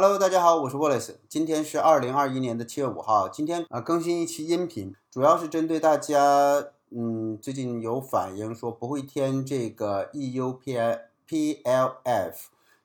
Hello，大家好，我是 Wallace。今天是二零二一年的七月五号。今天啊更新一期音频，主要是针对大家，嗯，最近有反映说不会填这个 EUPLF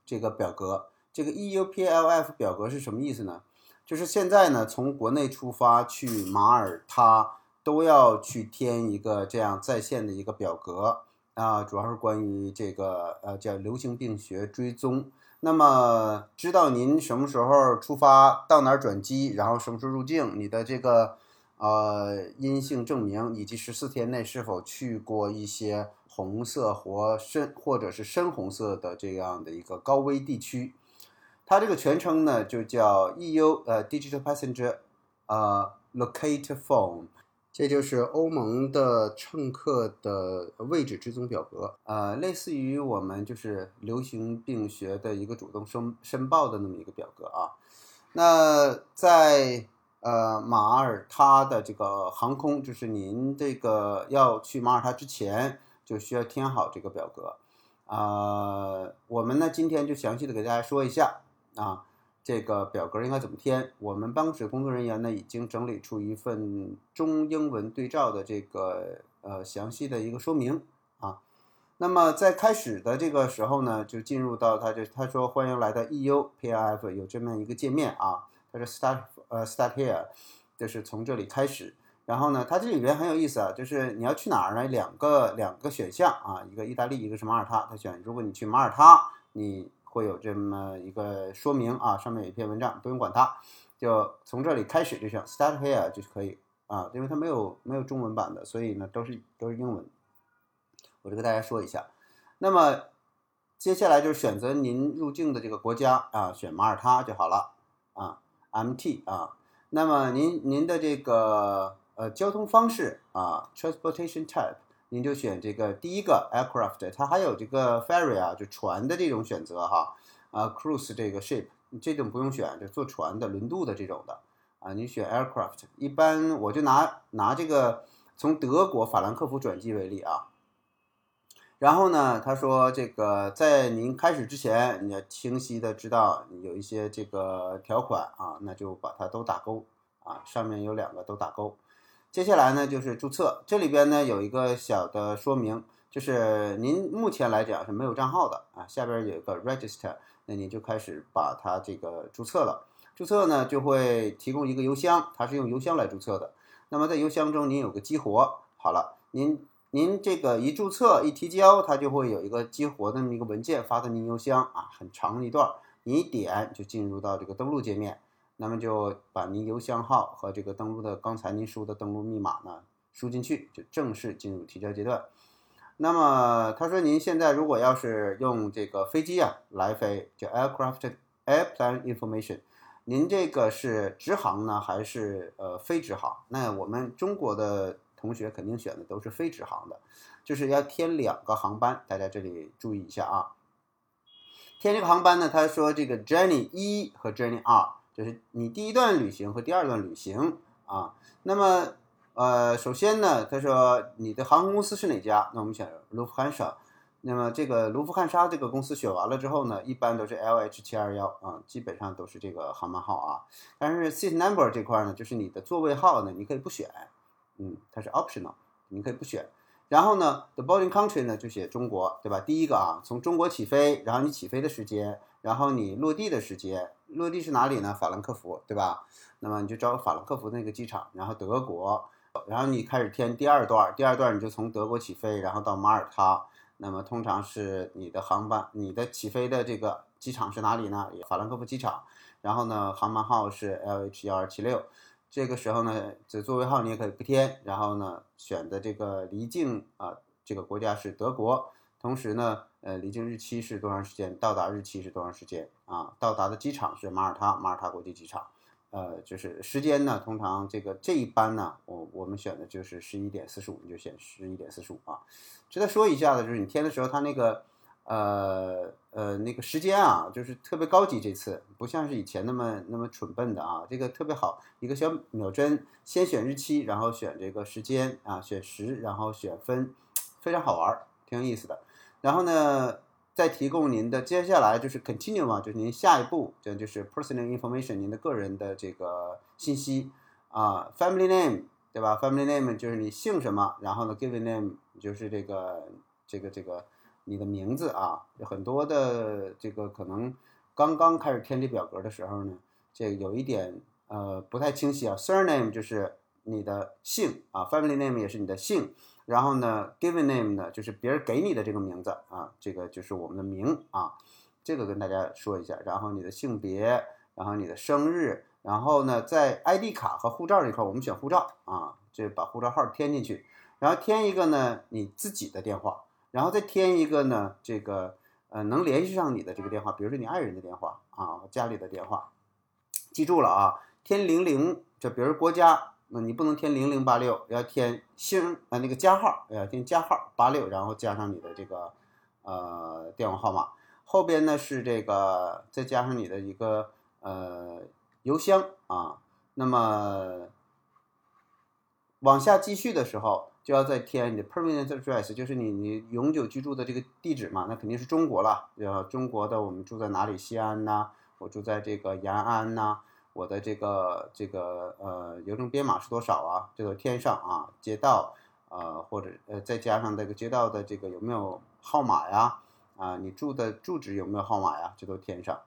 这个表格。这个 EUPLF 表格是什么意思呢？就是现在呢，从国内出发去马耳他都要去填一个这样在线的一个表格啊，主要是关于这个呃叫流行病学追踪。那么，知道您什么时候出发，到哪儿转机，然后什么时候入境，你的这个呃阴性证明，以及十四天内是否去过一些红色或深或者是深红色的这样的一个高危地区，它这个全称呢就叫 EU 呃 Digital Passenger 呃 Locator Form。这就是欧盟的乘客的位置追踪表格，呃，类似于我们就是流行病学的一个主动申申报的那么一个表格啊。那在呃马耳他的这个航空，就是您这个要去马耳他之前，就需要填好这个表格啊。我们呢今天就详细的给大家说一下啊。这个表格应该怎么填？我们办公室工作人员呢已经整理出一份中英文对照的这个呃详细的一个说明啊。那么在开始的这个时候呢，就进入到他就他说欢迎来到 EU PIF 有这么一个界面啊。他说 Start 呃 Start here，就是从这里开始。然后呢，它这里边很有意思啊，就是你要去哪儿呢？两个两个选项啊，一个意大利，一个是马耳他。他选如果你去马耳他，你。会有这么一个说明啊，上面有一篇文章，不用管它，就从这里开始就行，start here 就可以啊，因为它没有没有中文版的，所以呢都是都是英文。我就跟大家说一下，那么接下来就是选择您入境的这个国家啊，选马耳他就好了啊，MT 啊，那么您您的这个呃交通方式啊，transportation type。您就选这个第一个 aircraft，它还有这个 ferry 啊，就船的这种选择哈，啊 cruise 这个 ship 这种不用选，就坐船的轮渡的这种的啊，你选 aircraft。一般我就拿拿这个从德国法兰克福转机为例啊，然后呢，他说这个在您开始之前，你要清晰的知道有一些这个条款啊，那就把它都打勾啊，上面有两个都打勾。接下来呢，就是注册。这里边呢有一个小的说明，就是您目前来讲是没有账号的啊。下边有一个 register，那您就开始把它这个注册了。注册呢就会提供一个邮箱，它是用邮箱来注册的。那么在邮箱中您有个激活，好了，您您这个一注册一提交，它就会有一个激活的那么一个文件发到您邮箱啊，很长一段，你一点就进入到这个登录界面。那么就把您邮箱号和这个登录的刚才您输的登录密码呢输进去，就正式进入提交阶段。那么他说您现在如果要是用这个飞机啊来飞，叫 aircraft airplane information，您这个是直航呢还是呃非直航？那我们中国的同学肯定选的都是非直航的，就是要填两个航班，大家这里注意一下啊。填这个航班呢，他说这个 journey 一和 journey 二。就是你第一段旅行和第二段旅行啊，那么呃，首先呢，他说你的航空公司是哪家？那我们选卢浮汉莎。那么这个卢浮汉莎这个公司选完了之后呢，一般都是 L H 七二幺啊，基本上都是这个航班号啊。但是 seat number 这块呢，就是你的座位号呢，你可以不选，嗯，它是 optional，你可以不选。然后呢，the boarding country 呢就写中国，对吧？第一个啊，从中国起飞，然后你起飞的时间，然后你落地的时间。落地是哪里呢？法兰克福，对吧？那么你就找法兰克福那个机场，然后德国，然后你开始填第二段，第二段你就从德国起飞，然后到马耳他。那么通常是你的航班，你的起飞的这个机场是哪里呢？法兰克福机场。然后呢，航班号是 LH 幺二七六。这个时候呢，这座位号你也可以不填。然后呢，选的这个离境啊，这个国家是德国。同时呢，呃，离境日期是多长时间？到达日期是多长时间？啊，到达的机场是马耳他，马耳他国际机场。呃，就是时间呢，通常这个这一班呢，我我们选的就是十一点四十五，你就选十一点四十五啊。值得说一下的就是你填的时候，它那个呃呃那个时间啊，就是特别高级，这次不像是以前那么那么蠢笨的啊，这个特别好，一个小秒针，先选日期，然后选这个时间啊，选时，然后选分，非常好玩，挺有意思的。然后呢，再提供您的接下来就是 continue 嘛，就是您下一步，这就是 personal information，您的个人的这个信息啊，family name 对吧？family name 就是你姓什么，然后呢，given name 就是这个这个这个你的名字啊，很多的这个可能刚刚开始填这表格的时候呢，这有一点呃不太清晰啊，surname 就是你的姓啊，family name 也是你的姓。然后呢，given name 呢，就是别人给你的这个名字啊，这个就是我们的名啊，这个跟大家说一下。然后你的性别，然后你的生日，然后呢，在 ID 卡和护照这块，我们选护照啊，这把护照号填进去，然后填一个呢你自己的电话，然后再填一个呢这个呃能联系上你的这个电话，比如说你爱人的电话啊，家里的电话，记住了啊，填零零，就比如国家。那你不能填零零八六，要填星呃那个加号，要填加号八六，然后加上你的这个呃电话号码，后边呢是这个再加上你的一个呃邮箱啊，那么往下继续的时候就要再填你的 permanent address，就是你你永久居住的这个地址嘛，那肯定是中国了，要中国的我们住在哪里？西安呐，我住在这个延安呐。我的这个这个呃邮政编码是多少啊？这个填上啊，街道呃或者呃再加上这个街道的这个有没有号码呀？啊，你住的住址有没有号码呀？这都填上。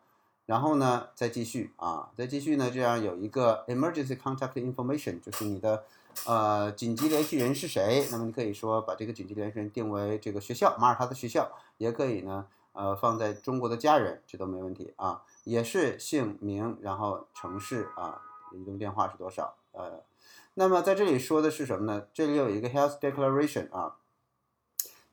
然后呢，再继续啊，再继续呢，这样有一个 emergency contact information，就是你的呃紧急联系人是谁？那么你可以说把这个紧急联系人定为这个学校，马耳他的学校，也可以呢。呃，放在中国的家人，这都没问题啊，也是姓名，然后城市啊，移动电话是多少？呃，那么在这里说的是什么呢？这里有一个 health declaration 啊，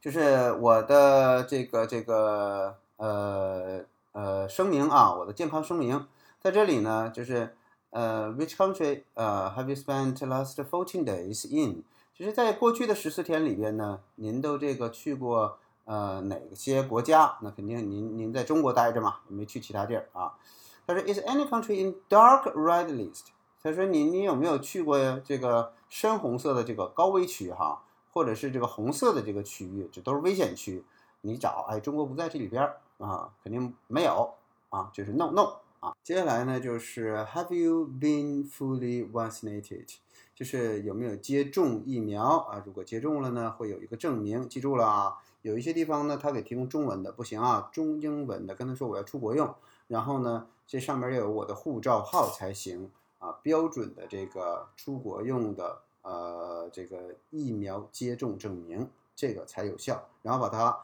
就是我的这个这个呃呃声明啊，我的健康声明，在这里呢，就是呃，which country 呃 have you spent last fourteen days in？就是在过去的十四天里边呢，您都这个去过。呃，哪些国家？那肯定您您在中国待着嘛，没去其他地儿啊。他说，Is any country in dark red list？他说，你你有没有去过这个深红色的这个高危区哈，或者是这个红色的这个区域，这都是危险区。你找，哎，中国不在这里边儿啊，肯定没有啊，就是 no no 啊。接下来呢，就是 Have you been fully vaccinated？就是有没有接种疫苗啊？如果接种了呢，会有一个证明。记住了啊。有一些地方呢，他给提供中文的不行啊，中英文的跟他说我要出国用，然后呢，这上面要有我的护照号才行啊，标准的这个出国用的呃这个疫苗接种证明，这个才有效，然后把它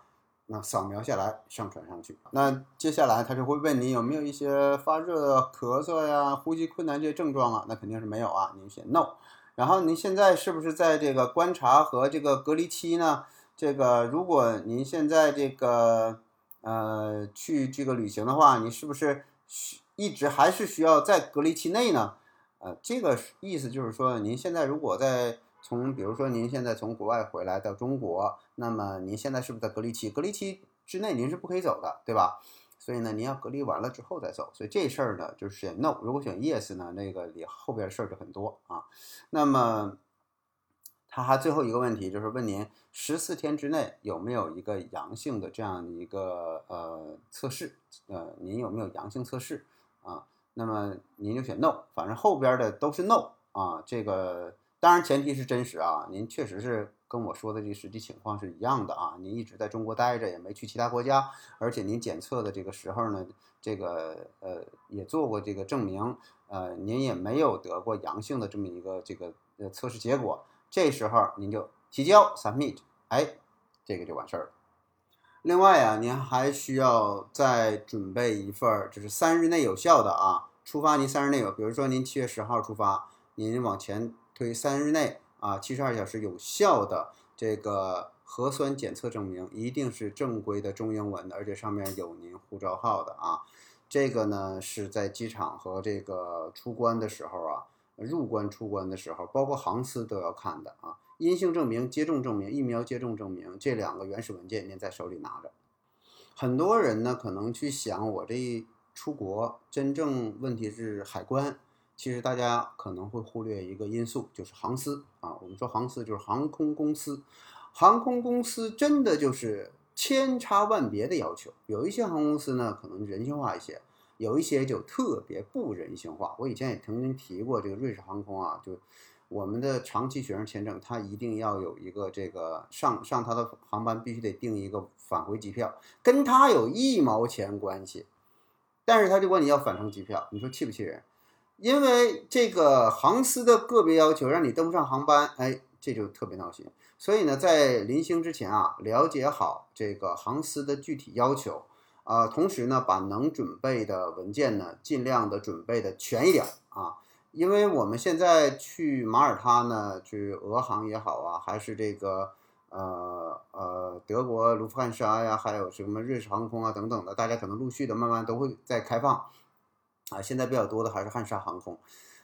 那扫描下来上传上去。那接下来他就会问你有没有一些发热、咳嗽呀、呼吸困难这些症状啊？那肯定是没有啊，您选 no。然后您现在是不是在这个观察和这个隔离期呢？这个，如果您现在这个呃去这个旅行的话，你是不是一直还是需要在隔离期内呢？呃，这个意思就是说，您现在如果在从，比如说您现在从国外回来到中国，那么您现在是不是在隔离期？隔离期之内您是不可以走的，对吧？所以呢，您要隔离完了之后再走。所以这事儿呢，就是选 no。如果选 yes 呢，那个里后边事儿就很多啊。那么。他还最后一个问题就是问您十四天之内有没有一个阳性的这样的一个呃测试，呃，您有没有阳性测试啊？那么您就选 no，反正后边的都是 no 啊。这个当然前提是真实啊，您确实是跟我说的这实际情况是一样的啊。您一直在中国待着，也没去其他国家，而且您检测的这个时候呢，这个呃也做过这个证明，呃，您也没有得过阳性的这么一个这个呃测试结果。这时候您就提交 submit，哎，这个就完事儿了。另外啊，您还需要再准备一份，就是三日内有效的啊，出发您三日内有，比如说您七月十号出发，您往前推三日内啊，七十二小时有效的这个核酸检测证明，一定是正规的中英文的，而且上面有您护照号的啊。这个呢是在机场和这个出关的时候啊。入关出关的时候，包括航司都要看的啊。阴性证明、接种证明、疫苗接种证明这两个原始文件，您在手里拿着。很多人呢，可能去想，我这一出国真正问题是海关。其实大家可能会忽略一个因素，就是航司啊。我们说航司就是航空公司，航空公司真的就是千差万别的要求。有一些航空公司呢，可能人性化一些；有一些就特别不人性化。我以前也曾经提过，这个瑞士航空啊，就我们的长期学生签证，它一定要有一个这个上上它的航班必须得订一个返回机票，跟他有一毛钱关系。但是他就管你要返程机票，你说气不气人？因为这个航司的个别要求让你登不上航班，哎，这就特别闹心。所以呢，在临行之前啊，了解好这个航司的具体要求啊，同时呢，把能准备的文件呢，尽量的准备的全一点啊。因为我们现在去马耳他呢，去俄航也好啊，还是这个呃呃德国卢弗汉莎呀，还有什么瑞士航空啊等等的，大家可能陆续的慢慢都会在开放。啊，现在比较多的还是汉莎航空。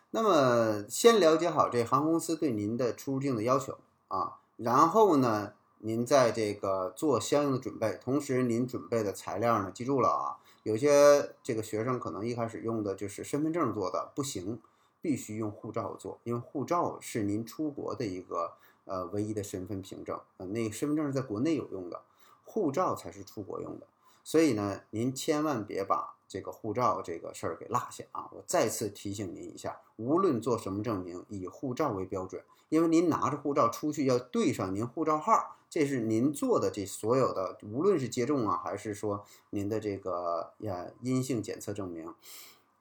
那么，先了解好这航空公司对您的出入境的要求啊，然后呢，您在这个做相应的准备。同时，您准备的材料呢，记住了啊，有些这个学生可能一开始用的就是身份证做的，不行，必须用护照做，因为护照是您出国的一个呃唯一的身份凭证啊，那身份证是在国内有用的，护照才是出国用的。所以呢，您千万别把这个护照这个事儿给落下啊！我再次提醒您一下，无论做什么证明，以护照为标准，因为您拿着护照出去要对上您护照号，这是您做的这所有的，无论是接种啊，还是说您的这个呀阴性检测证明，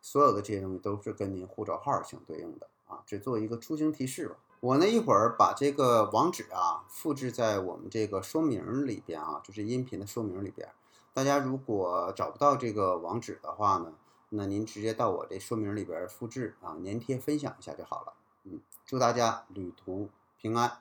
所有的这些东西都是跟您护照号相对应的啊！只做一个出行提示吧。我呢一会儿把这个网址啊复制在我们这个说明里边啊，就是音频的说明里边。大家如果找不到这个网址的话呢，那您直接到我这说明里边复制啊，粘贴分享一下就好了。嗯，祝大家旅途平安。